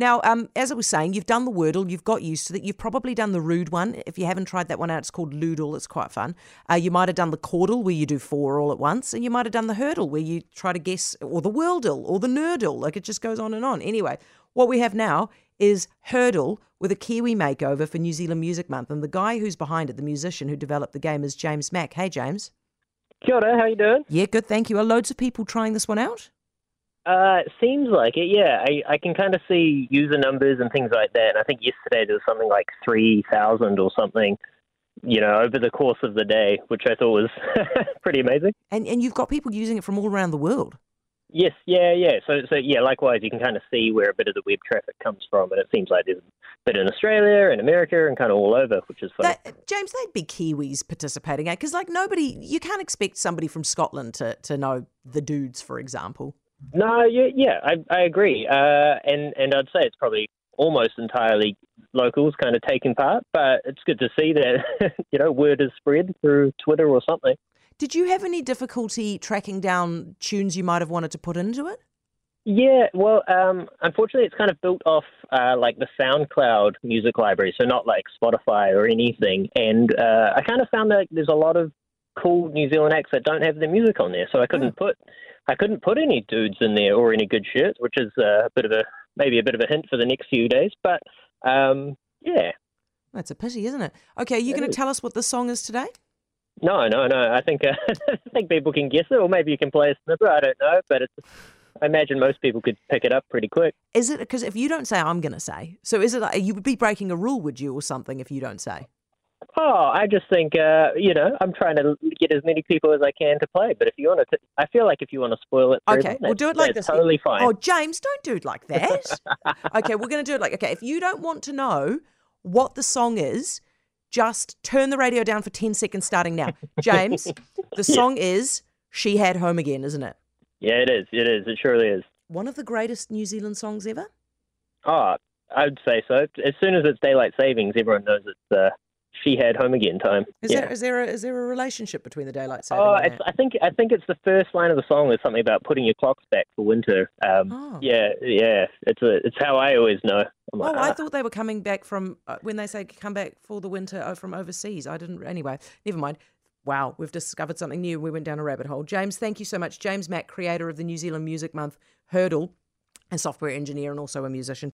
Now, um, as I was saying, you've done the Wordle, you've got used to that. You've probably done the Rude one. If you haven't tried that one out, it's called Lewdle. It's quite fun. Uh, you might have done the Quordle, where you do four all at once, and you might have done the Heardle, where you try to guess, or the Worldle, or the Nerdle. Like it just goes on and on. Anyway, what we have now is Heardle with a Kiwi makeover for New Zealand Music Month, and the guy who's behind it, the musician who developed the game, is James Mack. Hey, James. Kia ora, how you doing? Yeah, good. Thank you. Are loads of people trying this one out? Uh, it seems like it, yeah. I, I can kind of see user numbers and things like that. And I think yesterday there was something like 3,000 or something, you know, over the course of the day, which I thought was pretty amazing. And and you've got people using it from all around the world. Yes, yeah, yeah. So, so yeah, likewise, you can kind of see where a bit of the web traffic comes from. And it seems like there's a bit in Australia and America and kind of all over, which is fun. That, James, they'd be Kiwis participating, eh? Because like nobody, you can't expect somebody from Scotland to to know the dudes, for example. No, yeah, yeah, I, I agree. Uh, and, and I'd say it's probably almost entirely locals kind of taking part, but it's good to see that, you know, word is spread through Twitter or something. Did you have any difficulty tracking down tunes you might have wanted to put into it? Yeah, well, um, unfortunately, it's kind of built off uh, like the SoundCloud music library, so not like Spotify or anything. And uh, I kind of found that there's a lot of cool New Zealand acts that don't have their music on there, so I couldn't put I couldn't put any dudes in there or any good shirts, which is a bit of a maybe a bit of a hint for the next few days. But um, yeah, That's a pity, isn't it? Okay, are you going to tell us what the song is today? no, no, no. I think uh, I think people can guess it, or maybe you can play a snippet. I don't know, but it's. I imagine most people could pick it up pretty quick. Is it because if you don't say, I'm going to say. So is it like you would be breaking a rule, would you, or something, if you don't say? Oh, I just think uh, you know I'm trying to get as many people as I can to play. But if you want to, I feel like if you want to spoil it, Okay, we'll do it like this. Totally fine. Oh, James, don't do it like that. okay, we're going to do it like okay. If you don't want to know what the song is, just turn the radio down for ten seconds starting now. James, the song is "Shihad Home Again," isn't it? Yeah, it is. It is. It surely is. One of the greatest New Zealand songs ever. Oh, I'd say so. As soon as it's daylight savings, everyone knows it's uh, Shihad home again time. Is yeah. there is there a, is there a relationship between the daylight saving? Oh? I think I think it's the first line of the song is something about putting your clocks back for winter. Um, Oh. Yeah, yeah. It's a, it's how I always know. Oh, like, I ah. thought they were coming back from uh, when they say come back for the winter uh, from overseas. I didn't. Anyway, never mind. Wow, we've discovered something new. We went down a rabbit hole. James, thank you so much. James Mack, creator of the New Zealand Music Month Heardle, and software engineer, and also a musician.